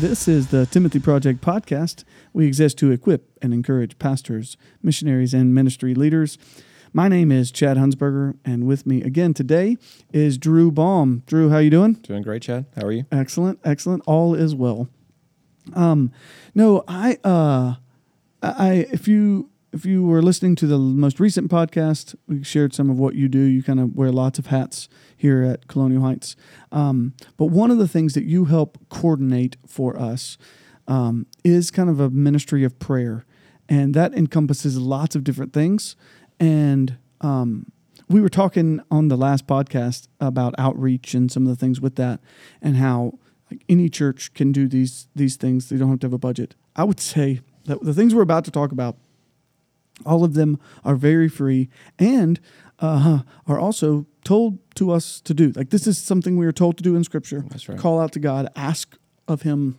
This is the Timothy Project podcast. We exist to equip and encourage pastors, missionaries, and ministry leaders. My name is Chad Hunsberger, and with me again today is Drew Baum. Drew, how you doing? Doing great, Chad. How are you? Excellent, excellent. All is well. Um, no, I, uh, I, if you if you were listening to the most recent podcast, we shared some of what you do. You kind of wear lots of hats here at Colonial Heights. Um, but one of the things that you help coordinate for us um, is kind of a ministry of prayer, and that encompasses lots of different things. And um, we were talking on the last podcast about outreach and some of the things with that, and how like any church can do these these things. They don't have to have a budget. I would say that the things we're about to talk about all of them are very free and uh, are also told to us to do. Like this is something we are told to do in Scripture. That's right. Call out to God, ask of Him.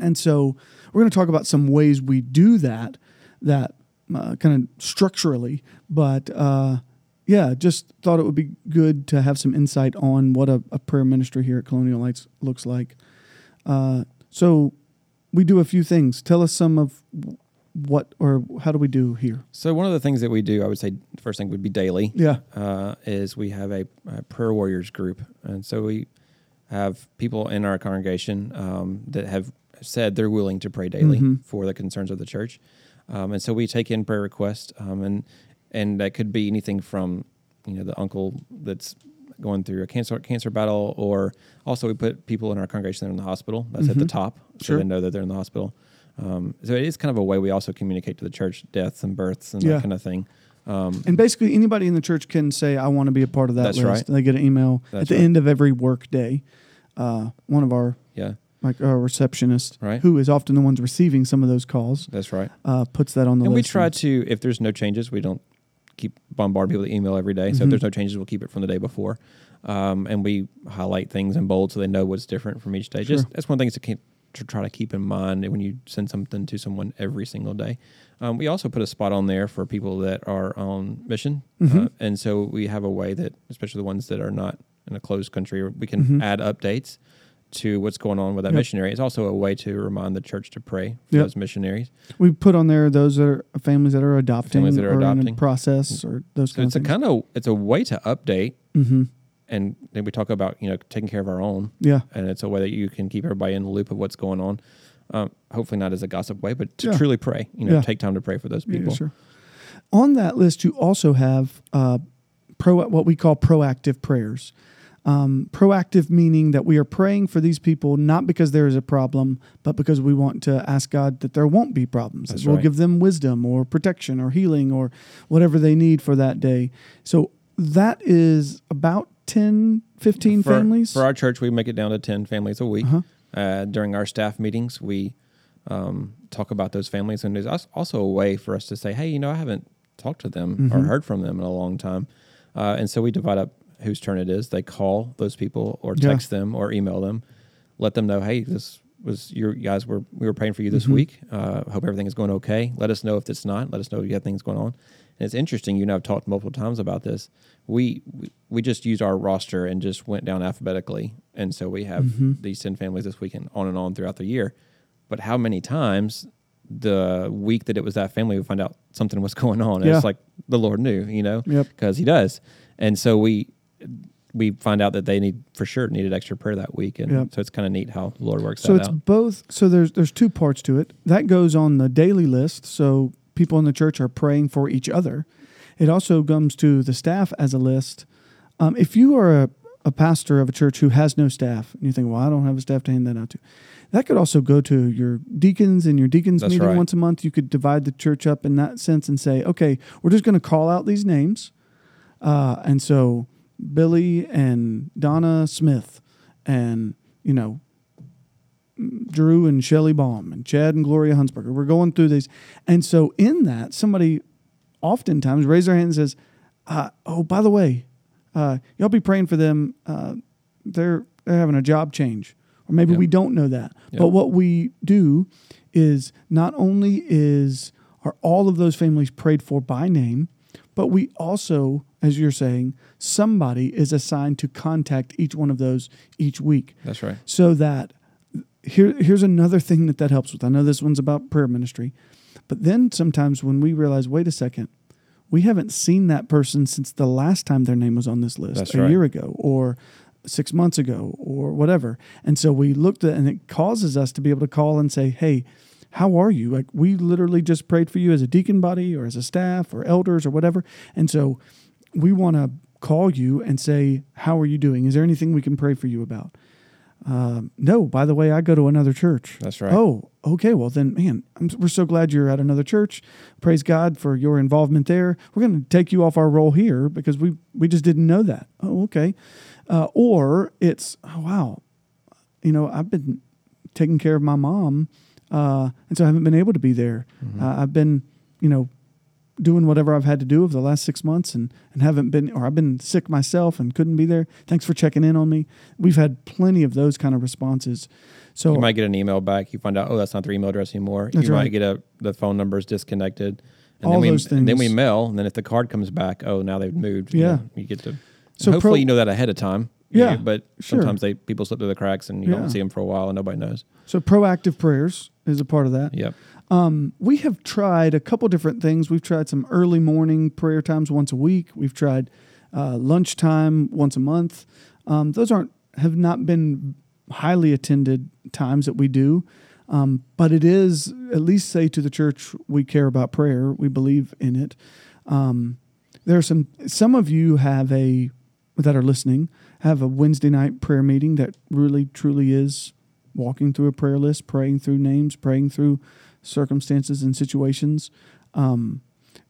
And so we're going to talk about some ways we do that, that uh, kind of structurally. But uh, yeah, just thought it would be good to have some insight on what a, a prayer ministry here at Colonial Heights looks like. Uh, so we do a few things. Tell us some of what or how do we do here? So one of the things that we do, I would say, the first thing would be daily. Yeah. Uh, is we have a, a prayer warriors group, and so we have people in our congregation um, that have said they're willing to pray daily Mhm. for the concerns of the church, um, and so we take in prayer requests, um, and and that could be anything from you know the uncle that's going through a cancer cancer battle, or also we put people in our congregation that are in the hospital. That's at the Mhm. top, so Sure. they know that they're in the hospital. Um, so it is kind of a way we also communicate to the church deaths and births and Yeah. that kind of thing. Um, And basically, anybody in the church can say, "I want to be a part of that list." right. They get an email That's at the right. end of every work day. Uh, one of our yeah, like our receptionist, Right. who is often the ones receiving some of those calls, that's right. uh, puts that on the list. and we list. try to, if there's no changes, we don't keep bombard people with email every day. So Mhm. if there's no changes, we'll keep it from the day before. Um, and we highlight things in bold so they know what's different from each day. Just that's one thing to keep to try to keep in mind when you send something to someone every single day. Um, we also put a spot on there for people that are on mission, uh, Mhm. and so we have a way that, especially the ones that are not in a closed country, we can Mhm. add updates to what's going on with that Yep. missionary. It's also a way to remind the church to pray for Yep. those missionaries. we put on there those that are families that are adopting Families that are or in adopting. process or those So it's a kind of it's a way to update, mm-hmm. And then we talk about you know taking care of our own, Yeah, and it's a way that you can keep everybody in the loop of what's going on. Um, hopefully not as a gossip way, but to Yeah. truly pray. You know, Yeah. take time to pray for those yeah, people. sure. On that list, you also have uh, pro what we call proactive prayers. Um, proactive meaning that we are praying for these people not because there is a problem, but because we want to ask God that there won't be problems. That's that we'll right. give them wisdom or protection or healing or whatever they need for that day. So that is about 10, 15 For, families. for our church, we make it down to ten families a week. Uh-huh. Uh, during our staff meetings, we um, talk about those families, and there's als- also a way for us to say, "Hey, you know, I haven't talked to them or Mhm. heard from them in a long time," uh, and so we divide up whose turn it is. They call those people, or Yeah. text them, or email them, let them know, "Hey, this was your guys were we were praying for you this Mhm. week. Uh, hope everything is going okay. Let us know if it's not. Let us know if you have things going on." And it's interesting. You and I've talked multiple times about this. We we, just used our roster and just went down alphabetically, and so we have Mhm. these ten families this week and on and on throughout the year. But how many times the week that it was that family we find out something was going on? And Yeah. It's like the Lord knew, you know, Yep. because He does, and so we we find out that they need for sure needed extra prayer that week, and Yep. so it's kind of neat how the Lord works out. So it's out. both. So there's there's two parts to it. That goes on the daily list. So people in the church are praying for each other. It also comes to the staff as a list. Um, if you are a, a pastor of a church who has no staff, and you think, well, I don't have a staff to hand that out to, that could also go to your deacons and your deacons That's meeting right. once a month. You could divide the church up in that sense and say, okay, we're just going to call out these names. Uh, and so Billy and Donna Smith and, you know, Drew and Shelley Baum and Chad and Gloria Hunsberger. We're going through these. And so in that, somebody oftentimes raises their hand and says, uh, oh, by the way, uh, y'all be praying for them. Uh, they're, they're having a job change. Or maybe Yep. we don't know that. Yep. But what we do is not only is are all of those families prayed for by name, but we also, as you're saying, somebody is assigned to contact each one of those each week That's right. so that here here's another thing that that helps with. I know this one's about prayer ministry, but then sometimes when we realize, wait a second, we haven't seen that person since the last time their name was on this list That's a right. year ago or six months ago or whatever. And so we looked at and it causes us to be able to call and say, Hey, how are you? Like we literally just prayed for you as a deacon body or as a staff or elders or whatever. And so we want to call you and say, How are you doing? Is there anything we can pray for you about? Um, no, by the way, I go to another church. That's right. Oh, okay. Well, then, man, I'm, we're so glad you're at another church. Praise God for your involvement there. We're going to take you off our roll here because we we just didn't know that. Oh, okay. Uh, or it's oh, wow, you know, I've been taking care of my mom, uh, and so I haven't been able to be there. Mm-hmm. Uh, I've been, you know, doing whatever I've had to do over the last six months, and and haven't been, or I've been sick myself and couldn't be there. Thanks for checking in on me. We've had plenty of those kind of responses. So You might get an email back. You find out, oh, that's not their email address anymore. You right. might get a the phone number is disconnected. And All then we, those And then we mail, and then if the card comes back, oh, now they've moved. you Yeah. know, you get to. So hopefully, pro- you know that ahead of time. Yeah, but sure. sometimes they people slip through the cracks, and you Yeah. don't see them for a while, and nobody knows. so proactive prayers is a part of that. Yep. Um, we have tried a couple different things. We've tried some early morning prayer times once a week. We've tried uh, lunchtime once a month. Um, those aren't have not been highly attended times that we do, um, but it is at least say to the church we care about prayer. We believe in it. Um, there are some some of you have a that are listening have a Wednesday night prayer meeting that really truly is walking through a prayer list, praying through names, praying through circumstances and situations. Um,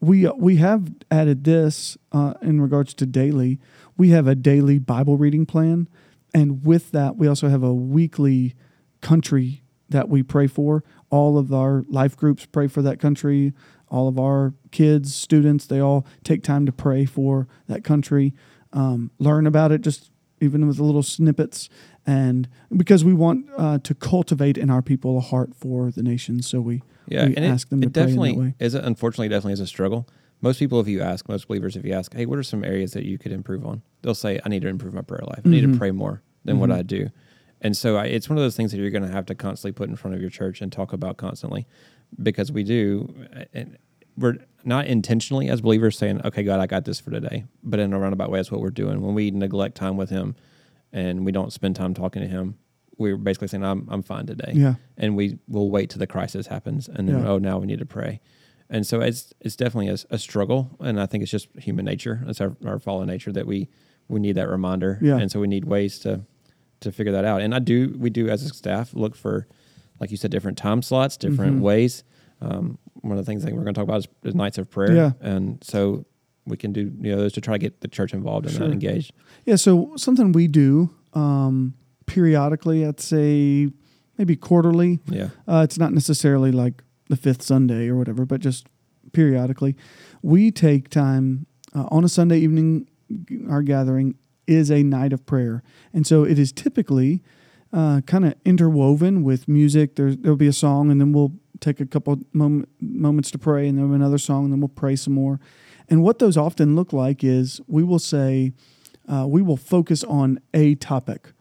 we we have added this uh, in regards to daily. We have a daily Bible reading plan, and with that, we also have a weekly country that we pray for. All of our life groups pray for that country. All of our kids, students, they all take time to pray for that country, um, learn about it, just even with the little snippets, and because we want uh, to cultivate in our people a heart for the nation, so we Yeah, we and ask it, them to it pray in that definitely way. is. A, unfortunately, definitely is a struggle. Most people, if you ask, most believers, if you ask, hey, what are some areas that you could improve on? They'll say, I need to improve my prayer life. I need Mhm. to pray more than what Mhm. I do. And so I, it's one of those things that you're going to have to constantly put in front of your church and talk about constantly, because we do, and we're not intentionally as believers saying, okay, God, I got this for today, but in a roundabout way, that's what we're doing. When we neglect time with Him, and we don't spend time talking to Him, we're basically saying, I'm I'm fine today Yeah, and we will wait till the crisis happens and then Yeah. oh now we need to pray and so it's it's definitely a, a struggle and i think it's just human nature it's our, our fallen nature that we we need that reminder Yeah. and so we need ways to to figure that out and i do we do as a staff look for like you said different time slots different Mhm. ways um, one of the things that we're going to talk about is, is nights of prayer Yeah. and so we can do you know those to try to get the church involved and Sure. engaged yeah. So something we do um, periodically, I'd say maybe quarterly. yeah Uh, it's not necessarily like the fifth Sunday or whatever, but just periodically. We take time uh, on a Sunday evening. Our gathering is a night of prayer, and so it is typically uh, kind of interwoven with music. There's there'll be a song, and then we'll take a couple moment, moments to pray, and then another song, and then we'll pray some more. And what those often look like is we will say uh, we will focus on a topic.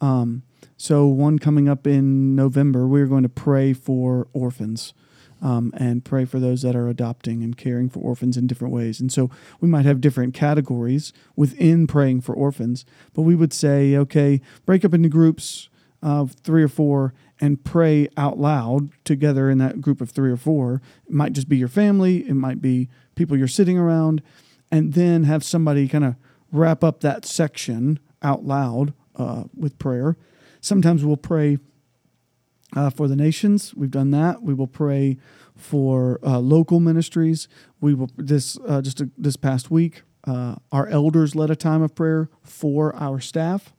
Um, so, one coming up in November, we're going to pray for orphans um, and pray for those that are adopting and caring for orphans in different ways. And so, we might have different categories within praying for orphans, but we would say, okay, break up into groups of three or four and pray out loud together in that group of three or four. It might just be your family, it might be people you're sitting around, and then have somebody kind of wrap up that section out loud uh, with prayer. Sometimes we'll pray uh, for the nations. We've done that. We will pray for uh, local ministries. We will this uh, just a, this past week. Uh, our elders led a time of prayer for our staff.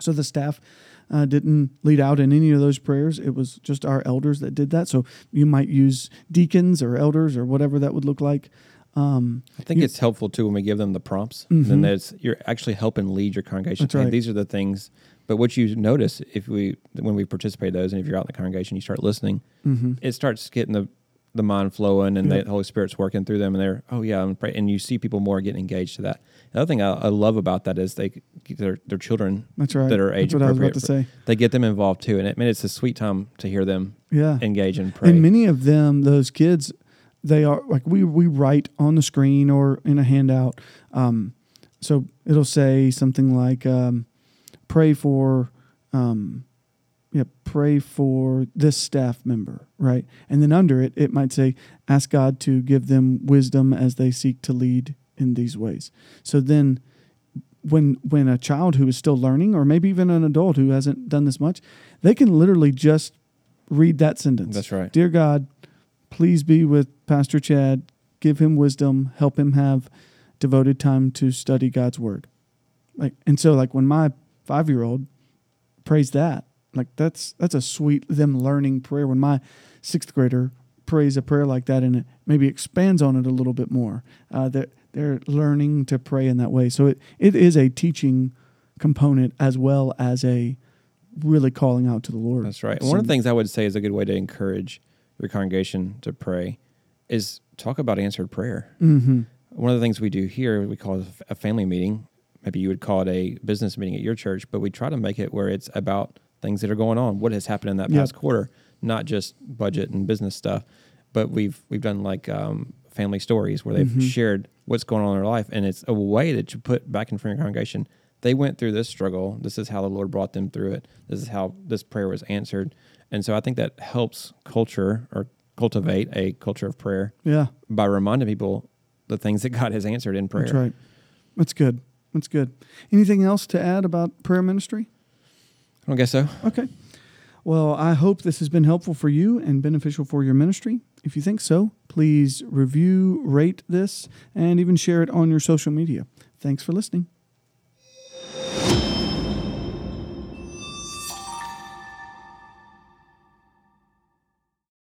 So the staff uh, didn't lead out in any of those prayers. It was just our elders that did that. So you might use deacons or elders or whatever that would look like. Um, I think You- it's helpful too when we give them the prompts. Mhm. Then there's you're actually helping lead your congregation. That's right. these are the things. But what you notice if we when we participate in those, and if you're out in the congregation, you start listening, mhm. it starts getting the the mind flowing and Yep. the Holy Spirit's working through them, and they're oh yeah, I'm pray-. and you see people more getting engaged to that. The other thing I, I love about that is they their their children That's right. that are age That's what I was about to appropriate say. they get them involved too, and it, I mean, it's a sweet time to hear them Yeah. engage and pray. And many of them, those kids, they are like we we write on the screen or in a handout. Um, so it'll say something like, um, "Pray for, um, yeah, pray for this staff member," right? And then under it, it might say, "Ask God to give them wisdom as they seek to lead in these ways." So then. When when a child who is still learning, or maybe even an adult who hasn't done this much, they can literally just read that sentence. That's right. Dear God, please be with Pastor Chad. Give him wisdom. Help him have devoted time to study God's word. Like, and so, like when my five year old prays that, like that's that's a sweet them learning prayer. When my sixth grader prays a prayer like that and it maybe expands on it a little bit more, uh, they're they're learning to pray in that way. So it it is a teaching component as well as a really calling out to the Lord. That's right. And one of the things I would say is a good way to encourage your congregation to pray is talk about answered prayer. Mhm. One of the things we do here, we call it a family meeting. Maybe you would call it a business meeting at your church, but we try to make it where it's about things that are going on, what has happened in that Yep. past quarter, not just budget and business stuff. But we've we've done like um, family stories where they've Mhm. shared what's going on in their life, and it's a way that you put back in front of your congregation. They went through this struggle. This is how the Lord brought them through it. This is how this prayer was answered. And so I think that helps culture or cultivate a culture of prayer Yeah. by reminding people the things that God has answered in prayer. That's right. That's good. That's good. Anything else to add about prayer ministry? I don't guess so. Okay. Well, I hope this has been helpful for you and beneficial for your ministry. If you think so, please review, rate this, and even share it on your social media. Thanks for listening.